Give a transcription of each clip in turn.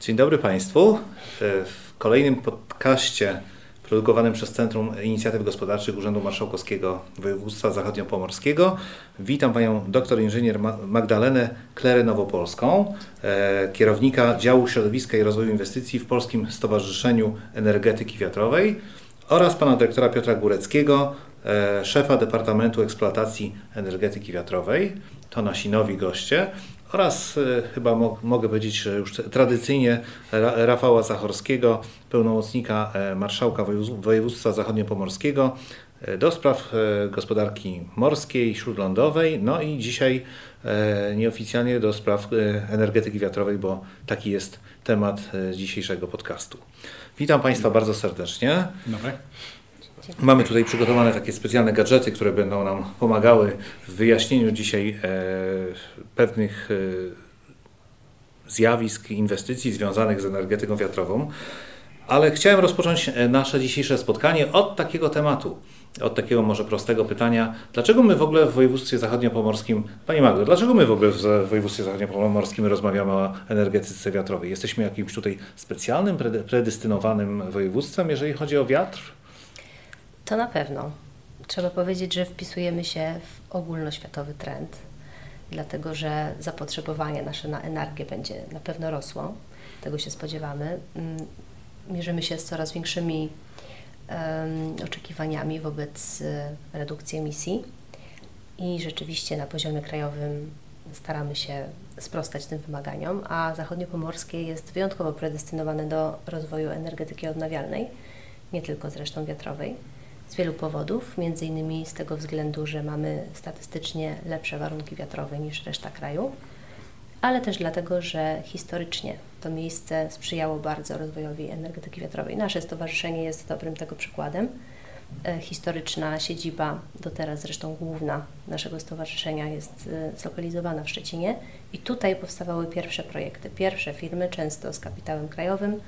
Dzień dobry Państwu. W kolejnym podcaście produkowanym przez Centrum Inicjatyw Gospodarczych Urzędu Marszałkowskiego Województwa Zachodniopomorskiego witam Panią doktor inżynier Magdalenę Klerę Nowopolską, e, kierownika działu środowiska i rozwoju inwestycji w Polskim Stowarzyszeniu Energetyki Wiatrowej oraz Pana dyrektora Piotra Góreckiego, e, szefa Departamentu Eksploatacji Energetyki Wiatrowej. To nasi nowi goście oraz e, chyba mo mogę powiedzieć, że już tradycyjnie Rafała Zachorskiego, pełnomocnika e, marszałka województwa zachodniopomorskiego e, do spraw gospodarki morskiej, śródlądowej, no i dzisiaj nieoficjalnie do spraw energetyki wiatrowej, bo taki jest temat dzisiejszego podcastu. Witam Państwa bardzo serdecznie. Dobry. Mamy tutaj przygotowane takie specjalne gadżety, które będą nam pomagały w wyjaśnieniu dzisiaj e, pewnych e, zjawisk, inwestycji związanych z energetyką wiatrową. Ale chciałem rozpocząć e, nasze dzisiejsze spotkanie od takiego tematu, od takiego może prostego pytania. Dlaczego my w ogóle w województwie zachodniopomorskim, Pani Magdo, dlaczego my w ogóle w województwie zachodniopomorskim rozmawiamy o energetyce wiatrowej? Jesteśmy jakimś tutaj specjalnym, predestynowanym województwem, jeżeli chodzi o wiatr? To na pewno. Trzeba powiedzieć, że wpisujemy się w ogólnoświatowy trend, dlatego że zapotrzebowanie nasze na energię będzie na pewno rosło. Tego się spodziewamy. Mm, mierzymy się z coraz większymi oczekiwaniami wobec e, redukcji emisji i rzeczywiście na poziomie krajowym staramy się sprostać tym wymaganiom, a zachodniopomorskie jest wyjątkowo predestynowane do rozwoju energetyki odnawialnej, nie tylko zresztą wiatrowej z wielu powodów, między innymi z tego względu, że mamy statystycznie lepsze warunki wiatrowe niż reszta kraju, ale też dlatego, że historycznie to miejsce sprzyjało bardzo rozwojowi energetyki wiatrowej. Nasze stowarzyszenie jest dobrym tego przykładem. E, historyczna siedziba, do teraz zresztą główna naszego stowarzyszenia jest e, zlokalizowana w Szczecinie i tutaj powstawały pierwsze projekty. Pierwsze firmy, często z kapitałem krajowym,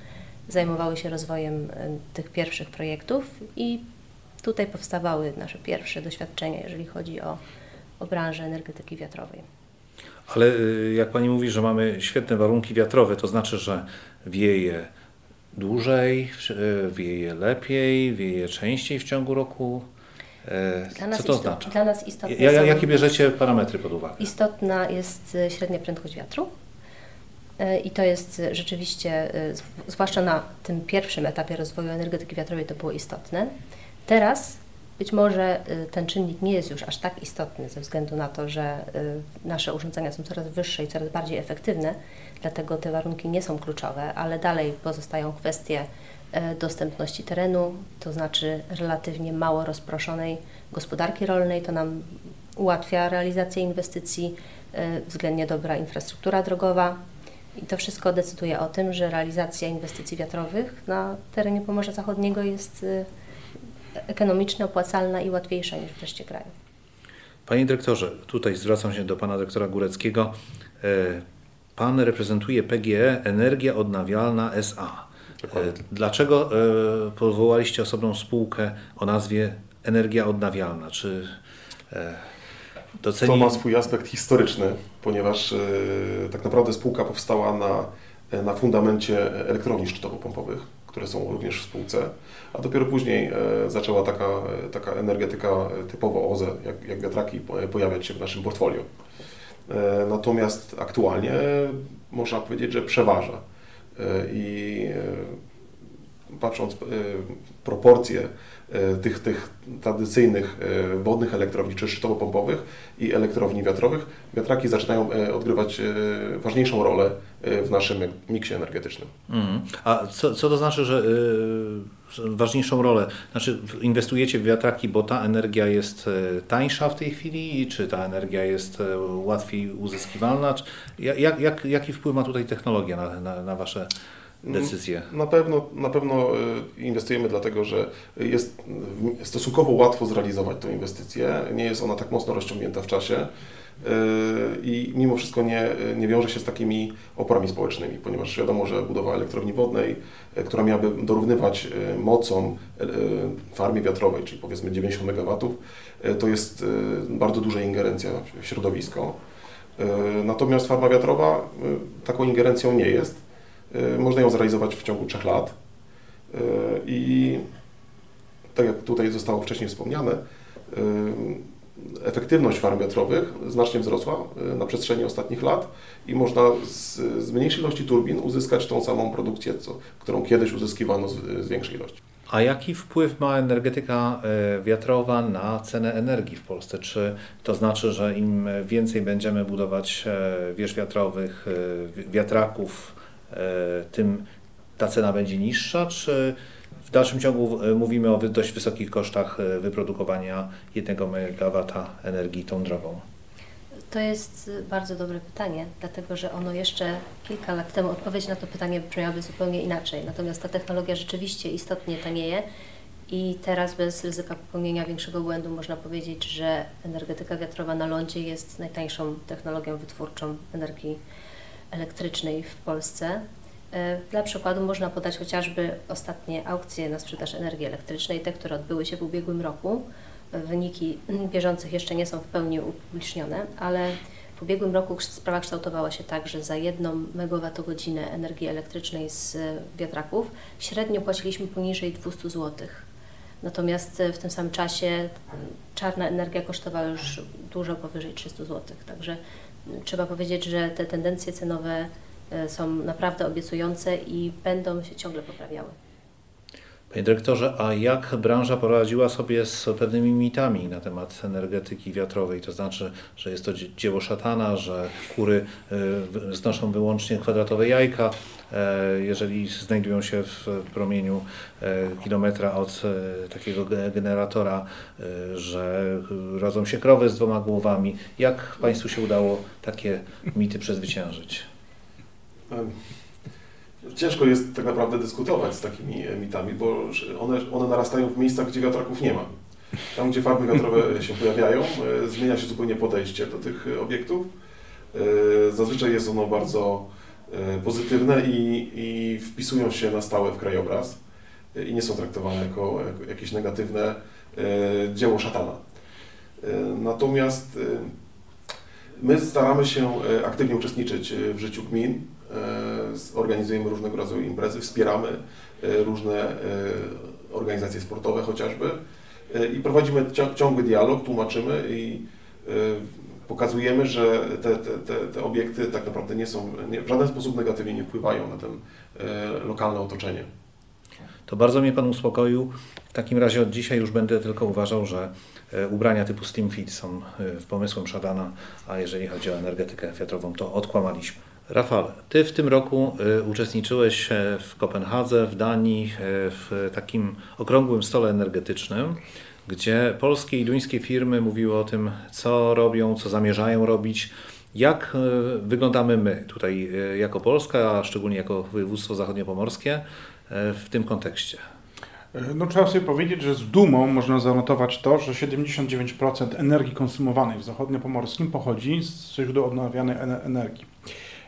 zajmowały się rozwojem e, tych pierwszych projektów i Tutaj powstawały nasze pierwsze doświadczenia, jeżeli chodzi o, o branżę energetyki wiatrowej. Ale y, jak Pani mówi, że mamy świetne warunki wiatrowe, to znaczy, że wieje dłużej, y, wieje lepiej, wieje częściej w ciągu roku? E, Co to oznacza? Dla nas istotne ja, Jakie bierzecie parametry pod uwagę? Istotna jest y, średnia prędkość wiatru. E, I to jest rzeczywiście, zwłaszcza na tym pierwszym etapie rozwoju energetyki wiatrowej, to było istotne. Teraz być może y, ten czynnik nie jest już aż tak istotny ze względu na to, że y, nasze urządzenia są coraz wyższe i coraz bardziej efektywne, dlatego te warunki nie są kluczowe, ale dalej pozostają kwestie y, dostępności terenu, to znaczy relatywnie mało rozproszonej gospodarki rolnej. To nam ułatwia realizację inwestycji, względnie dobra infrastruktura drogowa. I to wszystko decyduje o tym, że realizacja inwestycji wiatrowych na terenie Pomorza Zachodniego jest ekonomicznie opłacalna i łatwiejsza niż w reszcie kraju. Panie dyrektorze, tutaj zwracam się do pana dyrektora Góreckiego. E, pan reprezentuje PGE Energia Odnawialna SA. E, dlaczego e, powołaliście osobną spółkę o nazwie Energia Odnawialna? Czy doceni... To ma swój aspekt historyczny, ponieważ tak naprawdę spółka powstała na, na fundamencie elektrowni szczytowo-pompowych które są również w spółce, a dopiero później e, zaczęła taka, taka energetyka typowo OZE, jak, jak wiatraki, pojawiać się w naszym portfolio. E, natomiast aktualnie można powiedzieć, że przeważa e, i patrząc proporcje E, tych, tych tradycyjnych e, wodnych elektrowni czy szczytowo-pompowych i elektrowni wiatrowych, wiatraki zaczynają e, odgrywać ważniejszą rolę w naszym miksie energetycznym. Mm. A co, co to znaczy, że y, ważniejszą rolę? Znaczy inwestujecie w wiatraki, bo ta energia jest tańsza w tej chwili, czy ta energia jest łatwiej uzyskiwalna? Jak, jak, jaki wpływ ma tutaj technologia na, na, na Wasze decyzje? Na pewno, na pewno y, inwestujemy dlatego, że jest stosunkowo łatwo zrealizować tę inwestycję. Nie jest ona tak mocno rozciągnięta w czasie y, i mimo wszystko nie, nie wiąże się z takimi oporami społecznymi, ponieważ wiadomo, że budowa elektrowni wodnej, y, która miałaby dorównywać mocą farmie wiatrowej, czyli powiedzmy 90 MW, to jest bardzo duża ingerencja w środowisko. Natomiast farma wiatrowa taką ingerencją nie jest Można ją zrealizować w ciągu 3 lat. I tak jak tutaj zostało wcześniej wspomniane, efektywność farm wiatrowych znacznie wzrosła na przestrzeni ostatnich lat i można z, z mniejszej ilości turbin uzyskać tą samą produkcję, co, którą kiedyś uzyskiwano z, z większej ilości. A jaki wpływ ma energetyka e, wiatrowa na cenę energii w Polsce? Czy to znaczy, że im więcej będziemy budować e, wież wiatrowych, e, wiatraków, tym ta cena będzie niższa, czy w dalszym ciągu mówimy o dość wysokich kosztach wyprodukowania 1 MW energii tą drogą? To jest bardzo dobre pytanie, dlatego że ono jeszcze kilka lat temu odpowiedź na to pytanie brzmiałaby zupełnie inaczej. Natomiast ta technologia rzeczywiście istotnie tanieje i teraz bez ryzyka popełnienia większego błędu można powiedzieć, że energetyka wiatrowa na lądzie jest najtańszą technologią wytwórczą energii elektrycznej w Polsce. E, dla przykładu można podać chociażby ostatnie aukcje na sprzedaż energii elektrycznej, te, które odbyły się w ubiegłym roku Wyniki bieżących jeszcze nie są w pełni upublicznione, ale w ubiegłym roku sprawa kształtowała się tak, że za jedną megawattogodzinę energii elektrycznej z wiatraków średnio płaciliśmy poniżej 200 zł. Natomiast w tym samym czasie czarna energia kosztowała już dużo powyżej 300 zł. Także trzeba powiedzieć, że te tendencje cenowe e, są naprawdę obiecujące i będą się ciągle poprawiały. Panie dyrektorze, a jak branża poradziła sobie z pewnymi mitami na temat energetyki wiatrowej? To znaczy, że jest to dzieło szatana, że kury e, znoszą wyłącznie kwadratowe jajka, e, jeżeli znajdują się w promieniu e, kilometra od takiego generatora, że rodzą się krowy z dwoma głowami. Jak Państwu się udało takie mity przezwyciężyć? Ciężko jest tak naprawdę dyskutować z takimi mitami, bo one, one narastają w miejscach, gdzie wiatraków nie ma. Tam, gdzie farmy wiatrowe się pojawiają, e, zmienia się zupełnie podejście do tych obiektów. E, zazwyczaj jest ono bardzo e, pozytywne i, i wpisują się na stałe w krajobraz i nie są traktowane jako, jako jakieś negatywne dzieło szatana. Natomiast my staramy się aktywnie uczestniczyć w życiu gmin, organizujemy różnego rodzaju imprezy, wspieramy e, różne e, organizacje sportowe chociażby i prowadzimy ciągły dialog, tłumaczymy i pokazujemy, że te, te, te, obiekty tak naprawdę nie są, nie, w żaden sposób negatywnie nie wpływają na to lokalne otoczenie. To bardzo mnie Pan uspokoił. W takim razie od dzisiaj już będę tylko uważał, że ubrania typu Slim Fit są pomysłem Szadana, a jeżeli chodzi o energetykę wiatrową, to odkłamaliśmy. Rafale, Ty w tym roku y, uczestniczyłeś e, w Kopenhadze, w Danii, e, w takim okrągłym stole energetycznym, gdzie polskie i duńskie firmy mówiły o tym, co robią, co zamierzają robić. Jak e, wyglądamy my tutaj jako Polska, a szczególnie jako województwo zachodniopomorskie w tym kontekście? No, trzeba sobie powiedzieć, że z dumą można zanotować to, że 79% energii konsumowanej w zachodniopomorskim pochodzi z źródeł odnawialnej energii.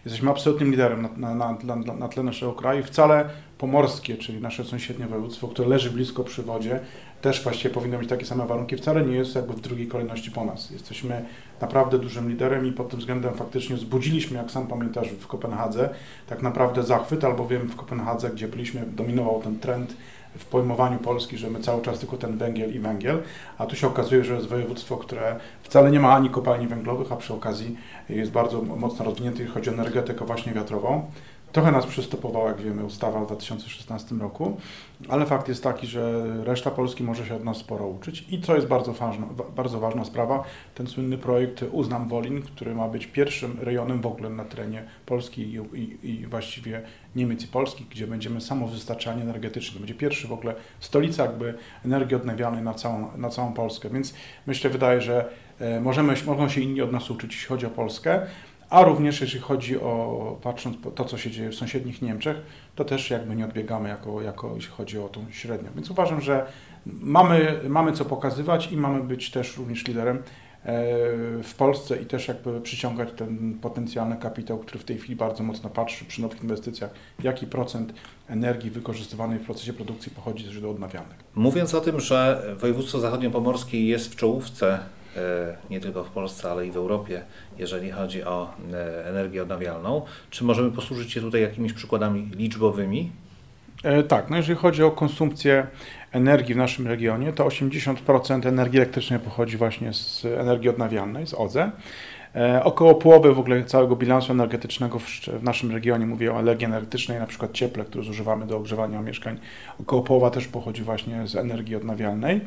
Jesteśmy absolutnym liderem na, na, na, na tle naszego kraju. Wcale pomorskie, czyli nasze sąsiednie województwo, które leży blisko przy wodzie, też właściwie powinno mieć takie same warunki. Wcale nie jest jakby w drugiej kolejności po nas. Jesteśmy naprawdę dużym liderem i pod tym względem faktycznie zbudziliśmy, jak sam pamiętasz, w Kopenhadze, tak naprawdę zachwyt, albowiem w Kopenhadze, gdzie byliśmy, dominował ten trend w pojmowaniu Polski, że my cały czas tylko ten węgiel i węgiel, a tu się okazuje, że jest województwo, które wcale nie ma ani kopalni węglowych, a przy okazji jest bardzo mocno rozwinięte, jeśli chodzi o energetykę właśnie wiatrową. Trochę nas przystopowała, jak wiemy, ustawa w 2016 roku, ale fakt jest taki, że reszta Polski może się od nas sporo uczyć. I co jest bardzo ważna, bardzo ważna sprawa, ten słynny projekt Uznam Wolin, który ma być pierwszym rejonem w ogóle na terenie Polski i, i, i właściwie Niemiec i Polski, gdzie będziemy samowystarczalni energetycznie. Będzie pierwszy w ogóle stolica jakby energii odnawialnej na całą, na całą Polskę. Więc myślę, wydaje, że e, możemy, mogą się inni od nas uczyć, jeśli chodzi o Polskę. A również jeśli chodzi o, patrząc to, co się dzieje w sąsiednich Niemczech, to też jakby nie odbiegamy jako, jako jeśli chodzi o tą średnią. Więc uważam, że mamy, mamy co pokazywać i mamy być też również liderem e, w Polsce i też jakby przyciągać ten potencjalny kapitał, który w tej chwili bardzo mocno patrzy przy nowych inwestycjach, jaki procent energii wykorzystywanej w procesie produkcji pochodzi ze źródeł odnawialnych. Mówiąc o tym, że województwo zachodniopomorskie jest w czołówce nie tylko w Polsce, ale i w Europie, jeżeli chodzi o energię odnawialną. Czy możemy posłużyć się tutaj jakimiś przykładami liczbowymi? Tak, no jeżeli chodzi o konsumpcję energii w naszym regionie, to 80% energii elektrycznej pochodzi właśnie z energii odnawialnej, z OZE. E, około połowy w ogóle całego bilansu energetycznego w, naszym regionie, mówię o energii energetycznej, na przykład cieple, które zużywamy do ogrzewania mieszkań, około połowa też pochodzi właśnie z energii odnawialnej.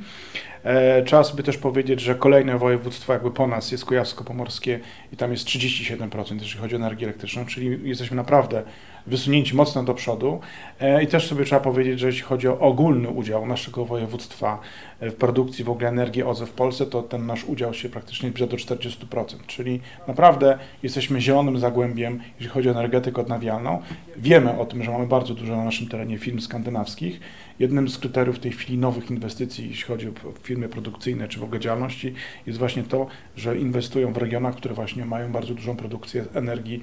E, trzeba sobie też powiedzieć, że kolejne województwo jakby po nas jest Kujawsko-Pomorskie i tam jest 37%, jeżeli chodzi o energię elektryczną, czyli jesteśmy naprawdę wysunięci mocno do przodu. E, I też sobie trzeba powiedzieć, że jeśli chodzi o ogólny udział naszego województwa w produkcji w ogóle energii OZE w Polsce, to ten nasz udział się praktycznie zbliża do 40%, czyli naprawdę jesteśmy zielonym zagłębiem, jeżeli chodzi o energetykę odnawialną. Wiemy o tym, że mamy bardzo dużo na naszym terenie firm skandynawskich. Jednym z kryteriów tej chwili nowych inwestycji, jeśli chodzi o firmy produkcyjne czy w ogóle działalności, jest właśnie to, że inwestują w regionach, które właśnie mają bardzo dużą produkcję energii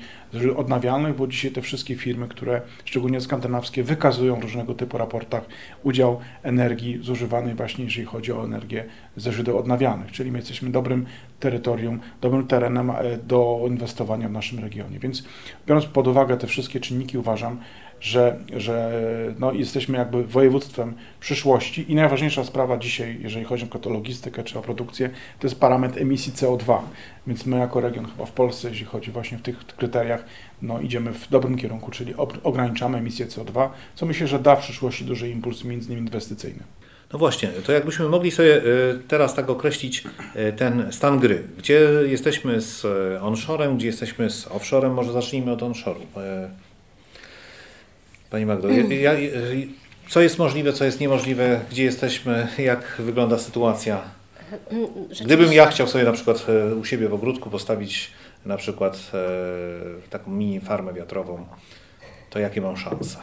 odnawialnych, bo dzisiaj te wszystkie firmy, które szczególnie skandynawskie wykazują w różnego typu raportach udział energii zużywanej właśnie, jeżeli chodzi o energię ze źródeł odnawialnych, czyli my jesteśmy dobrym terytorium, dobrym terenem e, do inwestowania w naszym regionie. Więc biorąc pod uwagę te wszystkie czynniki, uważam, że, że no, jesteśmy jakby województwem przyszłości i najważniejsza sprawa dzisiaj, jeżeli chodzi o logistykę czy o produkcję, to jest parametr emisji CO2. Więc my jako region chyba w Polsce, jeśli chodzi właśnie w tych kryteriach, no, idziemy w dobrym kierunku, czyli ograniczamy emisję CO2, co myślę, że da w przyszłości duży impuls między innymi inwestycyjny. No właśnie, to jakbyśmy mogli sobie e, teraz tak określić e, ten stan gry. Gdzie jesteśmy z e, onshorem, gdzie jesteśmy z offshorem? Może zacznijmy od onshore'u. Pani Magdo, ja, co jest możliwe, co jest niemożliwe, gdzie jesteśmy, jak wygląda sytuacja? Gdybym ja chciał sobie na przykład u siebie w ogródku postawić na przykład taką mini farmę wiatrową, to jakie mam szanse?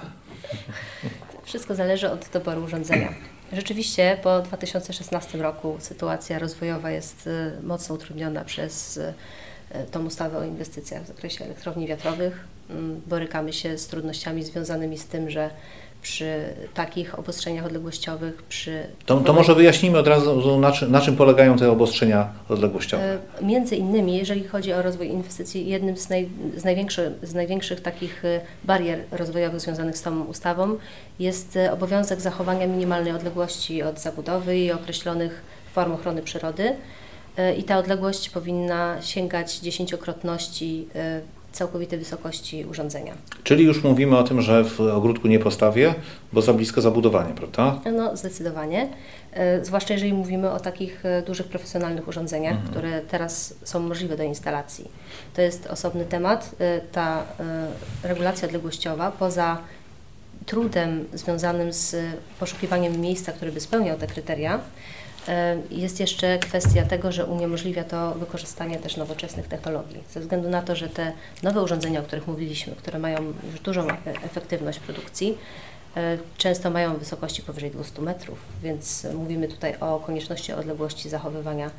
Wszystko zależy od doboru urządzenia. Rzeczywiście po 2016 roku sytuacja rozwojowa jest y, mocno utrudniona przez y, tą ustawę o inwestycjach w zakresie elektrowni wiatrowych. Mm, borykamy się z trudnościami związanymi z tym, że przy takich obostrzeniach odległościowych, przy... To, to może wyjaśnijmy od razu, na czym, na czym polegają te obostrzenia odległościowe. E, między innymi, jeżeli chodzi o rozwój inwestycji, jednym z, naj, z, największych, z największych takich e, barier rozwojowych związanych z tą ustawą jest e, obowiązek zachowania minimalnej odległości od zabudowy i określonych form ochrony przyrody. I ta odległość powinna sięgać dziesięciokrotności całkowitej wysokości urządzenia. Czyli już mówimy o tym, że w ogródku nie postawię, bo za blisko zabudowanie, prawda? No, zdecydowanie. E, zwłaszcza jeżeli mówimy o takich e, dużych profesjonalnych urządzeniach, mhm. które teraz są możliwe do instalacji. To jest osobny temat. E, ta regulacja odległościowa poza trudem związanym z poszukiwaniem miejsca, które by spełniał te kryteria, jest jeszcze kwestia tego, że uniemożliwia to wykorzystanie też nowoczesnych technologii. Ze względu na to, że te nowe urządzenia, o których mówiliśmy, które mają już dużą e, efektywność produkcji, e, często mają wysokości powyżej 200 metrów, więc mówimy tutaj o konieczności odległości zachowywania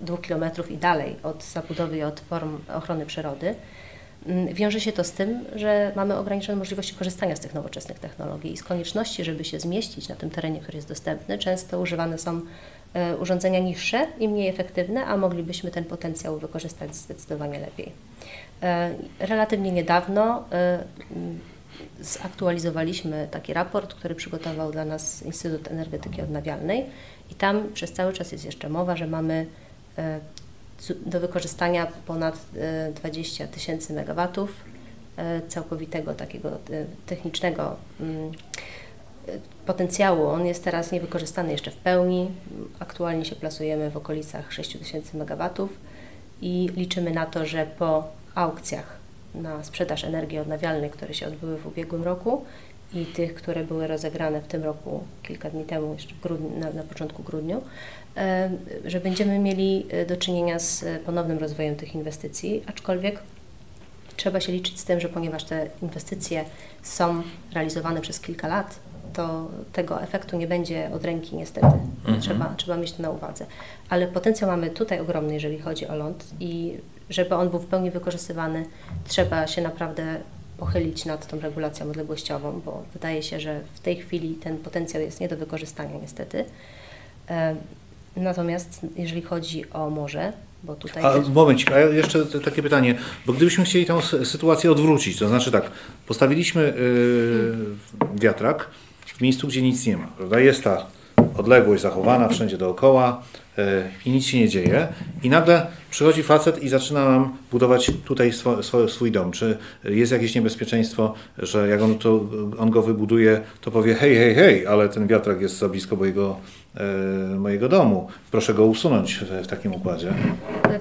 2 km i dalej od zabudowy i od form ochrony przyrody. Mm, wiąże się to z tym, że mamy ograniczone możliwości korzystania z tych nowoczesnych technologii i z konieczności, żeby się zmieścić na tym terenie, który jest dostępny, często używane są urządzenia niższe i mniej efektywne, a moglibyśmy ten potencjał wykorzystać zdecydowanie lepiej. E, relatywnie niedawno e, zaktualizowaliśmy taki raport, który przygotował dla nas Instytut Energetyki Odnawialnej i tam przez cały czas jest jeszcze mowa, że mamy do wykorzystania ponad 20 tysięcy megawatów całkowitego takiego technicznego mm, potencjału. On jest teraz niewykorzystany jeszcze w pełni. Aktualnie się plasujemy w okolicach 6000 MW i liczymy na to, że po aukcjach na sprzedaż energii odnawialnej, które się odbyły w ubiegłym roku i tych, które były rozegrane w tym roku kilka dni temu, jeszcze grudniu, na, na początku grudniu, e, że będziemy mieli e, do czynienia z ponownym rozwojem tych inwestycji, aczkolwiek trzeba się liczyć z tym, że ponieważ te inwestycje są realizowane przez kilka lat, to tego efektu nie będzie od ręki niestety. Mhm. Trzeba, trzeba mieć to na uwadze. Ale potencjał mamy tutaj ogromny, jeżeli chodzi o ląd i żeby on był w pełni wykorzystywany, trzeba się naprawdę pochylić nad tą regulacją odległościową, bo wydaje się, że w tej chwili ten potencjał jest nie do wykorzystania niestety. Natomiast jeżeli chodzi o morze, bo tutaj... A też- momencik, a jeszcze takie pytanie, bo gdybyśmy chcieli sy- sytuację odwrócić, to znaczy tak, postawiliśmy yy, wiatrak w miejscu, gdzie nic nie ma, prawda? Jest ta odległość zachowana wszędzie dookoła yy, i nic się nie dzieje i nagle przychodzi facet i zaczyna nam budować tutaj swój dom. Czy jest jakieś niebezpieczeństwo, że jak on, to, on go wybuduje, to powie hej, hej, hej, ale ten wiatrak jest za blisko mojego, yy, mojego domu, proszę go usunąć w, takim układzie.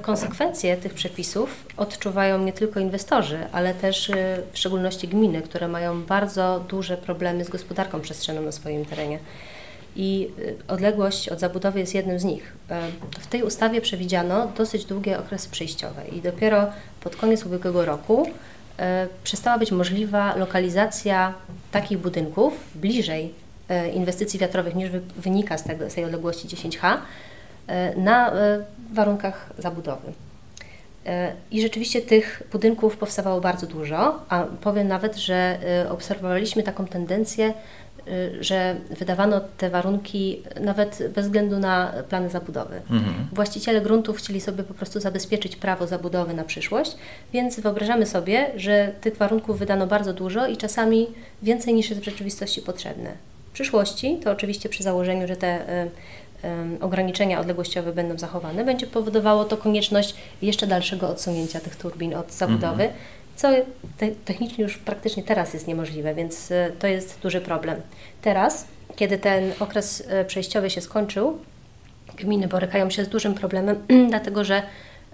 Konsekwencje tych przepisów odczuwają nie tylko inwestorzy, ale też y, w szczególności gminy, które mają bardzo duże problemy z gospodarką przestrzenną na swoim terenie. I odległość od zabudowy jest jednym z nich. W tej ustawie przewidziano dosyć długie okresy przejściowe i dopiero pod koniec ubiegłego roku przestała być możliwa lokalizacja takich budynków bliżej inwestycji wiatrowych niż wy- wynika z, tego, z tej odległości 10H e, na e, warunkach zabudowy. E, I rzeczywiście tych budynków powstawało bardzo dużo, a powiem nawet, że e, obserwowaliśmy taką tendencję, e, że wydawano te warunki nawet bez względu na plany zabudowy. Właściciele gruntów chcieli sobie po prostu zabezpieczyć prawo zabudowy na przyszłość, więc wyobrażamy sobie, że tych warunków wydano bardzo dużo i czasami więcej niż jest w rzeczywistości potrzebne. W przyszłości, to oczywiście przy założeniu, że te e, em, ograniczenia odległościowe będą zachowane, będzie powodowało to konieczność jeszcze dalszego odsunięcia tych turbin od zabudowy, co te, technicznie już praktycznie teraz jest niemożliwe, więc e, to jest duży problem. Teraz, kiedy ten okres e, przejściowy się skończył, gminy borykają się z dużym problemem, dlatego że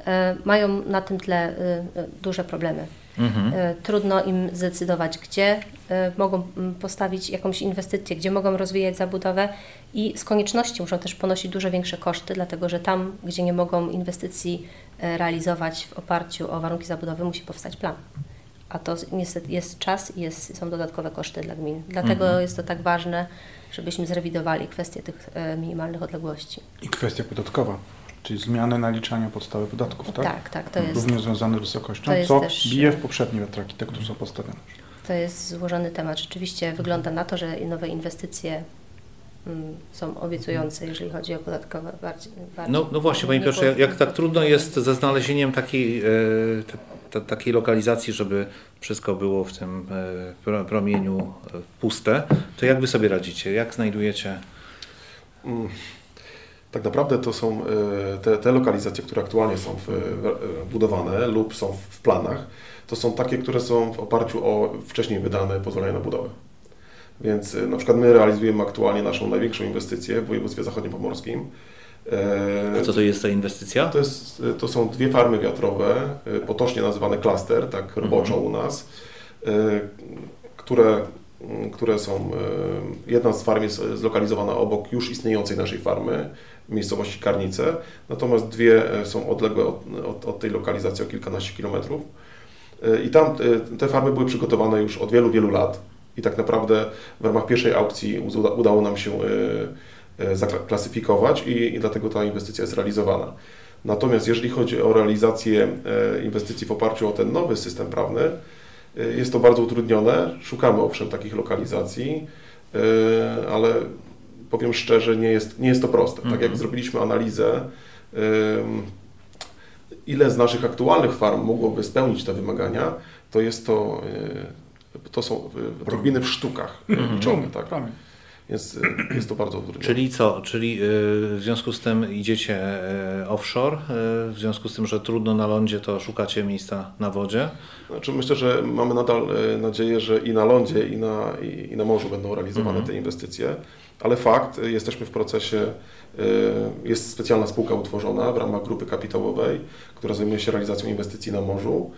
e, mają na tym tle e, e, duże problemy. E, Trudno im zdecydować, gdzie e, mogą mm, postawić jakąś inwestycję, gdzie mogą rozwijać zabudowę i z konieczności muszą też ponosić dużo większe koszty, dlatego że tam, gdzie nie mogą inwestycji e, realizować w oparciu o warunki zabudowy, musi powstać plan. A to niestety jest czas i jest, są dodatkowe koszty dla gmin. Dlatego jest to tak ważne, żebyśmy zrewidowali kwestię tych minimalnych odległości. I kwestia podatkowa, czyli zmiany naliczania podstawy podatków, tak? Tak, tak, to jest, Również związane z wysokością, to jest co też- bije w poprzednie wiatraki, te, które są postawione. to jest złożony temat. Rzeczywiście wygląda na to, że nowe inwestycje mm, są obiecujące, jeżeli chodzi o podatkowe bardziej. bardziej No, no właśnie, Panie nie Piotrze, było- jak tak trudno jest ze znalezieniem takiej, e, ta, ta, takiej lokalizacji, żeby wszystko było w tym e, pro- promieniu e, puste, to jak Wy sobie radzicie? Jak znajdujecie? Mm, Tak naprawdę to są e, te, te lokalizacje, które aktualnie są w, budowane lub są w planach, to są takie, które są w oparciu o wcześniej wydane pozwolenia na budowę. Więc e, na przykład my realizujemy aktualnie naszą największą inwestycję w województwie zachodniopomorskim. E, A co to jest za inwestycja? To, jest, to są dwie farmy wiatrowe, potocznie nazywane klaster, tak roboczo u nas, które, które są, jedna z farm jest zlokalizowana obok już istniejącej naszej farmy, miejscowości Karnice, natomiast dwie y, są odległe od, od, od tej lokalizacji o kilkanaście kilometrów. Y, I tam y, te farmy były przygotowane już od wielu, wielu lat i tak naprawdę w ramach pierwszej aukcji uda, udało nam się zaklasyfikować i, i dlatego ta inwestycja jest realizowana. Natomiast jeżeli chodzi o realizację e, inwestycji w oparciu o ten nowy system prawny, e, jest to bardzo utrudnione. Szukamy owszem takich lokalizacji, e, ale powiem szczerze, nie jest, nie jest to proste. Tak jak zrobiliśmy analizę, ile z naszych aktualnych farm mogłoby spełnić te wymagania, to jest to, e, to są e, turbiny w sztukach liczone, tak? E, jest to bardzo utrudnione. Czyli co? Czyli y, w związku z tym idziecie y, offshore, y, w związku z tym, że trudno na lądzie, to szukacie miejsca na wodzie? Znaczy myślę, że mamy nadal nadzieję, że i na lądzie, i na, i, i na morzu będą realizowane te inwestycje, ale fakt, jesteśmy w procesie, jest specjalna spółka utworzona w ramach grupy kapitałowej, która zajmuje się realizacją inwestycji na morzu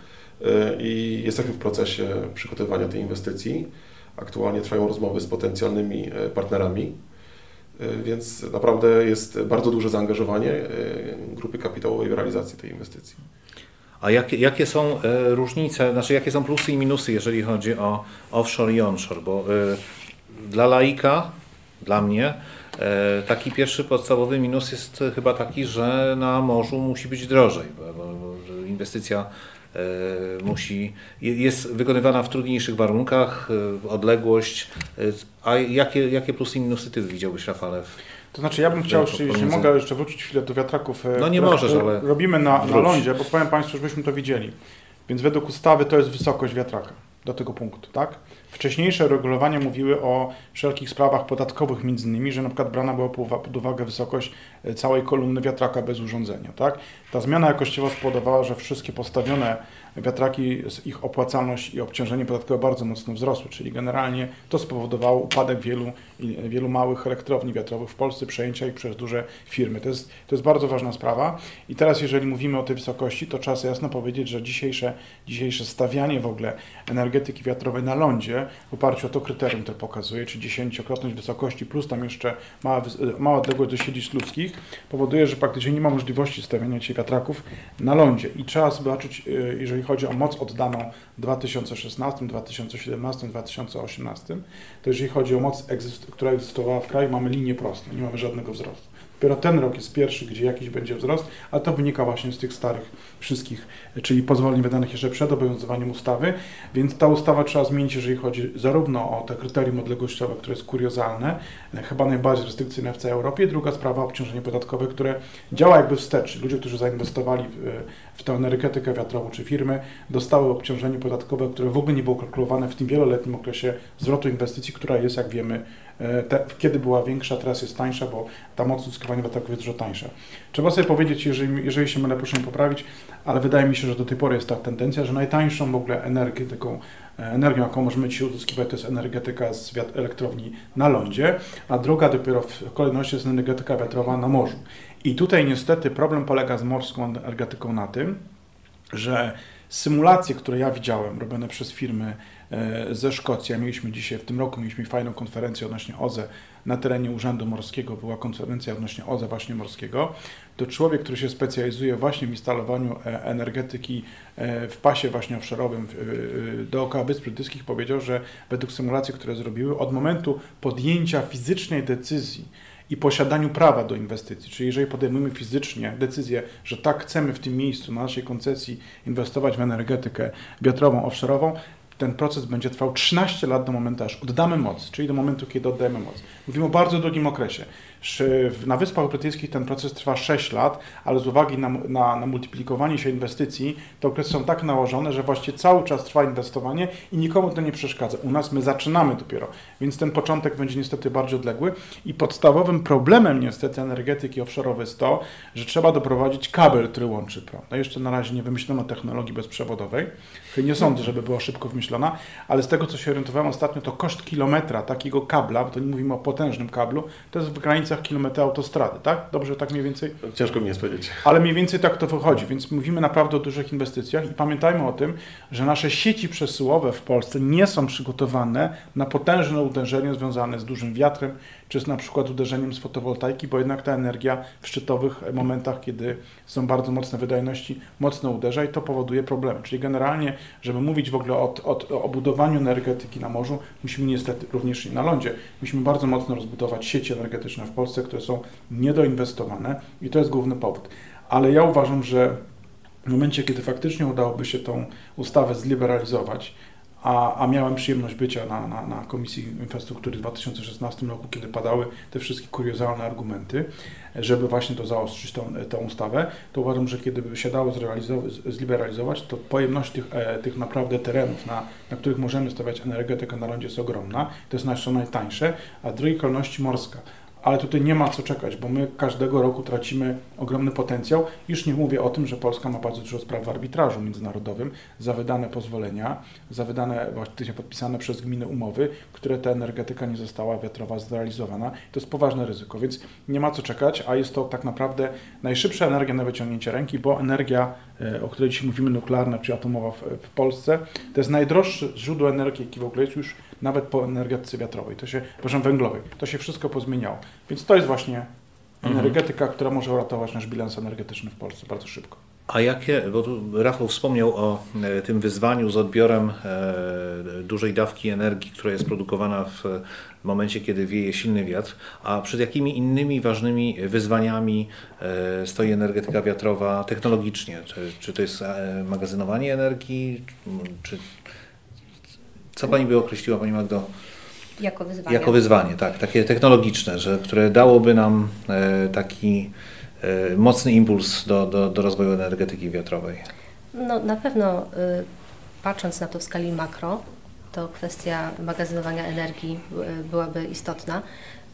i jesteśmy w procesie przygotowywania tej inwestycji. Aktualnie trwają rozmowy z potencjalnymi e, partnerami, e, więc naprawdę jest bardzo duże zaangażowanie e, grupy kapitałowej w realizację tej inwestycji. A jakie, jakie są różnice, znaczy jakie są plusy i minusy, jeżeli chodzi o offshore i onshore? Bo dla laika, dla mnie, taki pierwszy podstawowy minus jest chyba taki, że na morzu musi być drożej, bo, inwestycja musi, je- jest wykonywana w trudniejszych warunkach, e, odległość. E, a jakie, jakie plusy i minusy Ty widziałbyś, Rafale? To znaczy ja bym chciał, jeszcze, jeśli mogę jeszcze wrócić chwilę do wiatraków. E, no nie możesz, ale... Robimy na, na lądzie, bo powiem Państwu, żebyśmy to widzieli. Więc według ustawy to jest wysokość wiatraka do tego punktu, tak? Wcześniejsze regulowania mówiły o wszelkich sprawach podatkowych, między innymi, że na przykład brana była pod uwagę wysokość e, całej kolumny wiatraka bez urządzenia. Tak? Ta zmiana jakościowa spowodowała, że wszystkie postawione wiatraki, ich opłacalność i obciążenie podatkowe bardzo mocno wzrosły, czyli generalnie to spowodowało upadek wielu, wielu małych elektrowni wiatrowych w Polsce, przejęcia ich przez duże firmy. To jest, to jest bardzo ważna sprawa i teraz jeżeli mówimy o tej wysokości, to czas jasno powiedzieć, że dzisiejsze, dzisiejsze stawianie w ogóle energetyki wiatrowej na lądzie w oparciu o to kryterium, które pokazuje, czy dziesięciokrotność wysokości plus tam jeszcze mała, mała odległość do siedzisk ludzkich, powoduje, że praktycznie nie ma możliwości stawiania dzisiaj wiatraków na lądzie i trzeba zobaczyć, y, jeżeli chodzi o moc oddaną w 2016, 2017, 2018, to jeżeli chodzi o moc, która egzystowała w kraju, mamy linię prostą, nie mamy żadnego wzrostu. Dopiero ten rok jest pierwszy, gdzie jakiś będzie wzrost, a to wynika właśnie z tych starych wszystkich, czyli pozwoleń wydanych jeszcze przed obowiązywaniem ustawy, więc ta ustawa trzeba zmienić, jeżeli chodzi zarówno o te kryterium odległościowe, które jest kuriozalne, chyba najbardziej restrykcyjne w całej Europie, druga sprawa obciążenie podatkowe, które działa jakby wstecz. Ludzie, którzy zainwestowali w, w tę energetykę wiatrową czy firmy, dostały obciążenie podatkowe, które w ogóle nie było kalkulowane w tym wieloletnim okresie zwrotu inwestycji, która jest, jak wiemy, te, kiedy była większa, teraz jest tańsza, bo ta moc uzyskiwania wiatraków jest dużo tańsza. Trzeba sobie powiedzieć, jeżeli, jeżeli się mylę, proszę mi poprawić, ale wydaje mi się, że do tej pory jest ta tendencja, że najtańszą w ogóle energetyką, e, energią, jaką możemy dzisiaj uzyskiwać, to jest energetyka z elektrowni na lądzie, a druga dopiero w kolejności jest energetyka wiatrowa na morzu. I tutaj niestety problem polega z morską energetyką na tym, że symulacje, które ja widziałem, robione przez firmy E, ze Szkocji. Mieliśmy dzisiaj, w tym roku mieliśmy fajną konferencję odnośnie OZE na terenie Urzędu Morskiego. Była konferencja odnośnie OZE właśnie morskiego. To człowiek, który się specjalizuje właśnie w instalowaniu e, energetyki e, w pasie właśnie offshore'owym dookoła Wysp Brytyjskich powiedział, że według symulacji, które zrobiły, od momentu podjęcia fizycznej decyzji i posiadaniu prawa do inwestycji. Czyli jeżeli podejmujemy fizycznie decyzję, że tak chcemy w tym miejscu, na naszej koncesji inwestować w energetykę wiatrową, offshore'ową, ten proces będzie trwał 13 lat do momentu, aż oddamy moc, czyli do momentu, kiedy oddajemy moc. Mówimy o bardzo długim okresie. Na Wyspach Brytyjskich ten proces trwa 6 lat, ale z uwagi na, na, na multiplikowanie się inwestycji, te okresy są tak nałożone, że właściwie cały czas trwa inwestowanie i nikomu to nie przeszkadza. U nas my zaczynamy dopiero, więc ten początek będzie niestety bardziej odległy i podstawowym problemem niestety energetyki offshore'owej jest to, że trzeba doprowadzić kabel, który łączy prąd. No jeszcze na razie nie wymyślono technologii bezprzewodowej, nie sądzę, żeby była szybko wymyślona, ale z tego co się orientowałem ostatnio, to koszt kilometra takiego kabla, bo to nie mówimy o potężnym kablu, to jest w granicach granicach kilometra autostrady, tak? Dobrze tak mniej więcej? Ciężko mi jest powiedzieć. Ale mniej więcej tak to wychodzi, więc mówimy naprawdę o dużych inwestycjach i pamiętajmy o tym, że nasze sieci przesyłowe w Polsce nie są przygotowane na potężne uderzenie związane z dużym wiatrem, czy z na przykład uderzeniem z fotowoltaiki, bo jednak ta energia w szczytowych momentach, kiedy są bardzo mocne wydajności, mocno uderza i to powoduje problemy. Czyli generalnie, żeby mówić w ogóle o, o, o budowaniu energetyki na morzu, musimy niestety również i na lądzie, musimy bardzo mocno rozbudować sieci energetyczne w Polsce, które są niedoinwestowane i to jest główny powód. Ale ja uważam, że w momencie, kiedy faktycznie udałoby się tą ustawę zliberalizować, a, a miałem przyjemność bycia na, na, na Komisji Infrastruktury w 2016 roku, kiedy padały te wszystkie kuriozalne argumenty, żeby właśnie to zaostrzyć tą, tą ustawę, to uważam, że kiedy by się dało zliberalizować, to pojemność tych, e, tych naprawdę terenów, na, na których możemy stawiać energetykę na lądzie jest ogromna, to jest nasze najtańsze, a w drugiej kolejności morska ale tutaj nie ma co czekać, bo my każdego roku tracimy ogromny potencjał. Już nie mówię o tym, że Polska ma bardzo dużo spraw w arbitrażu międzynarodowym za wydane pozwolenia, za wydane, właśnie podpisane przez gminy umowy, które ta energetyka nie została wiatrowa zrealizowana. To jest poważne ryzyko, więc nie ma co czekać, a jest to tak naprawdę najszybsza energia na wyciągnięcie ręki, bo energia, o której dzisiaj mówimy, nuklearna czy atomowa w, w Polsce, to jest najdroższe źródło energii, jaki w ogóle jest już nawet po energetyce wiatrowej, to się, proszę, węglowej. To się wszystko pozmieniało. Więc to jest właśnie mhm. energetyka, mhm. która może uratować nasz bilans energetyczny w Polsce bardzo szybko. A jakie, bo tu Rafał wspomniał o e, tym wyzwaniu z odbiorem e, dużej dawki energii, która jest produkowana w momencie, kiedy wieje silny wiatr, a przed jakimi innymi ważnymi wyzwaniami e, stoi energetyka wiatrowa technologicznie? Czy, czy to jest magazynowanie energii, czy co Pani by określiła, Pani Magdo? Jako wyzwanie. Jako wyzwanie, tak, takie technologiczne, że, które dałoby nam taki mocny impuls do, do, do rozwoju energetyki wiatrowej. No na pewno y, patrząc na to w skali makro, to kwestia magazynowania energii y, byłaby istotna.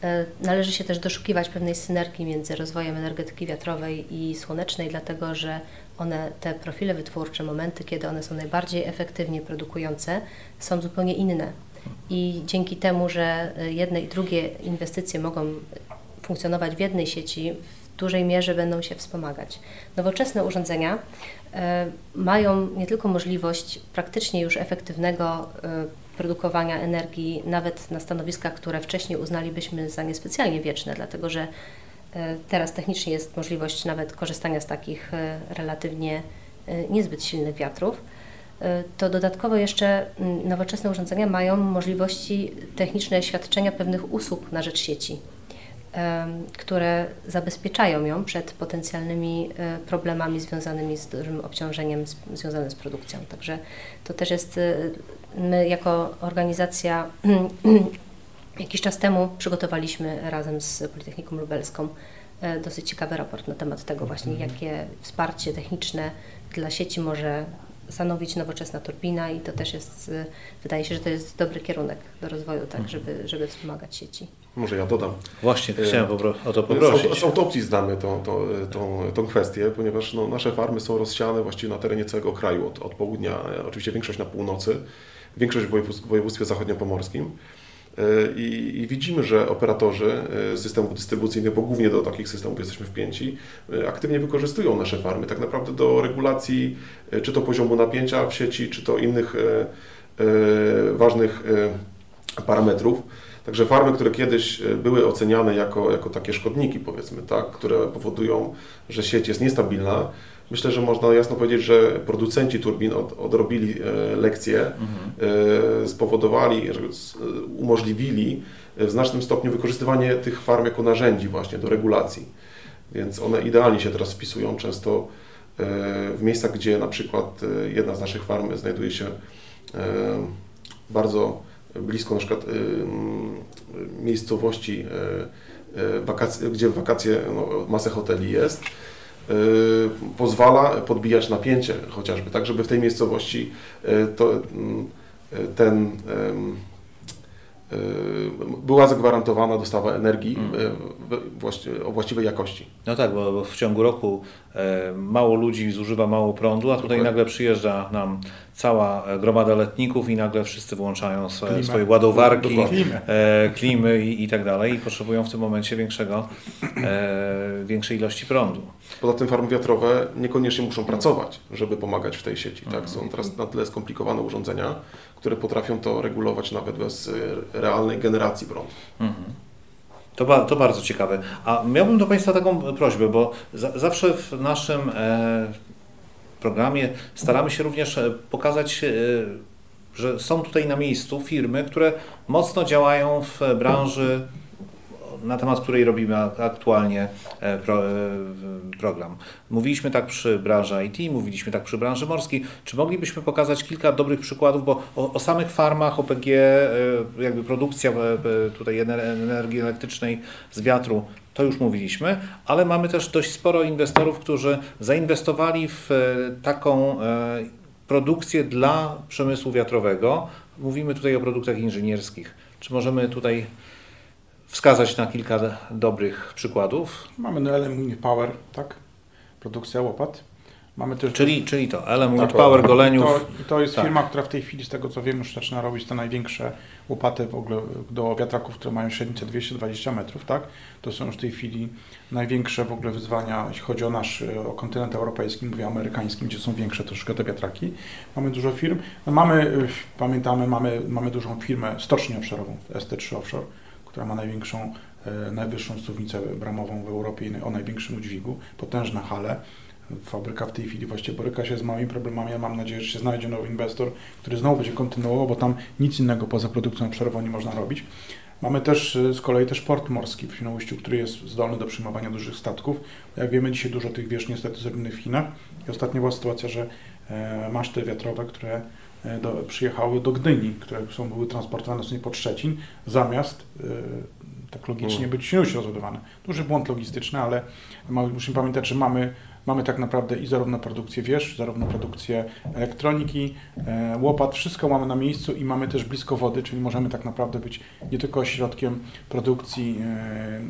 Y, należy się też doszukiwać pewnej synergii między rozwojem energetyki wiatrowej i słonecznej, dlatego że one, te profile wytwórcze, momenty, kiedy one są najbardziej efektywnie produkujące, są zupełnie inne. I dzięki temu, że jedne i drugie inwestycje mogą funkcjonować w jednej sieci, dużej mierze będą się wspomagać. Nowoczesne urządzenia e, mają nie tylko możliwość praktycznie już efektywnego e, produkowania energii, nawet na stanowiskach, które wcześniej uznalibyśmy za niespecjalnie wieczne, dlatego że e, teraz technicznie jest możliwość nawet korzystania z takich relatywnie niezbyt silnych wiatrów to dodatkowo jeszcze mm, nowoczesne urządzenia mają możliwości techniczne świadczenia pewnych usług na rzecz sieci które zabezpieczają ją przed potencjalnymi e, problemami związanymi z dużym obciążeniem związanym z produkcją. Także to też jest, e, my jako organizacja jakiś czas temu przygotowaliśmy razem z Politechniką Lubelską e, dosyć ciekawy raport na temat tego właśnie, mhm. jakie wsparcie techniczne dla sieci może stanowić nowoczesna turbina i to też jest, wydaje się, że to jest dobry kierunek do rozwoju, tak, mhm. żeby, żeby wspomagać sieci. Może ja dodam. Właśnie, chciałem o to poprosić. Z, z autopsji znamy tą, tą, tą, tą kwestię, ponieważ no, nasze farmy są rozsiane właściwie na terenie całego kraju, od, od południa, oczywiście większość na północy, większość w województwie zachodniopomorskim. E, I, I, widzimy, że operatorzy e, systemów dystrybucyjnych, bo głównie do takich systemów jesteśmy wpięci, e, aktywnie wykorzystują nasze farmy tak naprawdę do regulacji czy to poziomu napięcia w sieci, czy to innych ważnych parametrów. Także farmy, które kiedyś były oceniane jako, jako takie szkodniki, powiedzmy, tak, które powodują, że sieć jest niestabilna, myślę, że można jasno powiedzieć, że producenci turbin od, odrobili e, lekcje, mhm. spowodowali, umożliwili w znacznym stopniu wykorzystywanie tych farm jako narzędzi właśnie do regulacji. Więc one idealnie się teraz wpisują często w miejscach, gdzie na przykład jedna z naszych farm znajduje się bardzo blisko na przykład miejscowości, gdzie w wakacje no, masę hoteli jest, pozwala podbijać napięcie chociażby, tak żeby w tej miejscowości to, mm, ten była zagwarantowana dostawa energii mm. o właściwej jakości. No tak, bo w ciągu roku e, mało ludzi zużywa mało prądu, a tutaj nagle przyjeżdża nam cała gromada letników i nagle wszyscy włączają swoje, swoje ładowarki, e, klimy i, i tak dalej i potrzebują w tym momencie większego, e, większej ilości prądu. Poza tym farmy wiatrowe niekoniecznie muszą pracować, żeby pomagać w tej sieci. Tak? Mhm. Są teraz na tyle skomplikowane urządzenia, które potrafią to regulować nawet bez e, realnej generacji prądu. Mhm. To, to bardzo ciekawe. A miałbym do Państwa taką prośbę, bo za, zawsze w naszym e, programie staramy się również e, pokazać, e, że są tutaj na miejscu firmy, które mocno działają w branży na temat której robimy aktualnie e, pro, program. Mówiliśmy tak przy branży IT, mówiliśmy tak przy branży morskiej. Czy moglibyśmy pokazać kilka dobrych przykładów, bo o, o samych farmach OPG, jakby produkcja tutaj energii elektrycznej z wiatru, to już mówiliśmy, ale mamy też dość sporo inwestorów, którzy zainwestowali w taką produkcję dla przemysłu wiatrowego. Mówimy tutaj o produktach inżynierskich. Czy możemy tutaj wskazać na kilka dobrych przykładów. Mamy LM Power, tak? Produkcja łopat. Mamy też czyli, czyli to, LM tak, Power Goleniów. To, to jest tak. firma, która w tej chwili, z tego co wiem, już zaczyna robić te największe łopaty w ogóle do wiatraków, które mają średnicę 220 metrów, tak? To są już w tej chwili największe w ogóle wyzwania, jeśli chodzi o nasz, o kontynent europejski, mówię amerykańskim, gdzie są większe troszkę te wiatraki. Mamy dużo firm. No mamy, pamiętamy, mamy, mamy dużą firmę stocznię obszarową, ST3 Offshore, która ma największą, e, najwyższą suwnicę bramową w Europie o największym udźwigu, potężna hale. Fabryka w tej chwili właściwie boryka się z małymi problemami. Ja mam nadzieję, że się znajdzie nowy inwestor, który znowu będzie kontynuował, bo tam nic innego poza produkcją obszarową nie można robić. Mamy też e, z kolei też port morski w Świnoujściu, który jest zdolny do przyjmowania dużych statków. Jak wiemy, dzisiaj dużo tych wież niestety zrobionych w Chinach. I ostatnio była sytuacja, że e, maszty wiatrowe, które do, przyjechały do Gdyni, które są, były transportowane sobie pod Szczecin, zamiast tak logicznie mm. być już rozładowane. Duży błąd logistyczny, ale musimy pamiętać, że mamy Mamy tak naprawdę i zarówno produkcję wież, zarówno produkcję elektroniki, e, łopat, wszystko mamy na miejscu i mamy też blisko wody, czyli możemy tak naprawdę być nie tylko ośrodkiem produkcji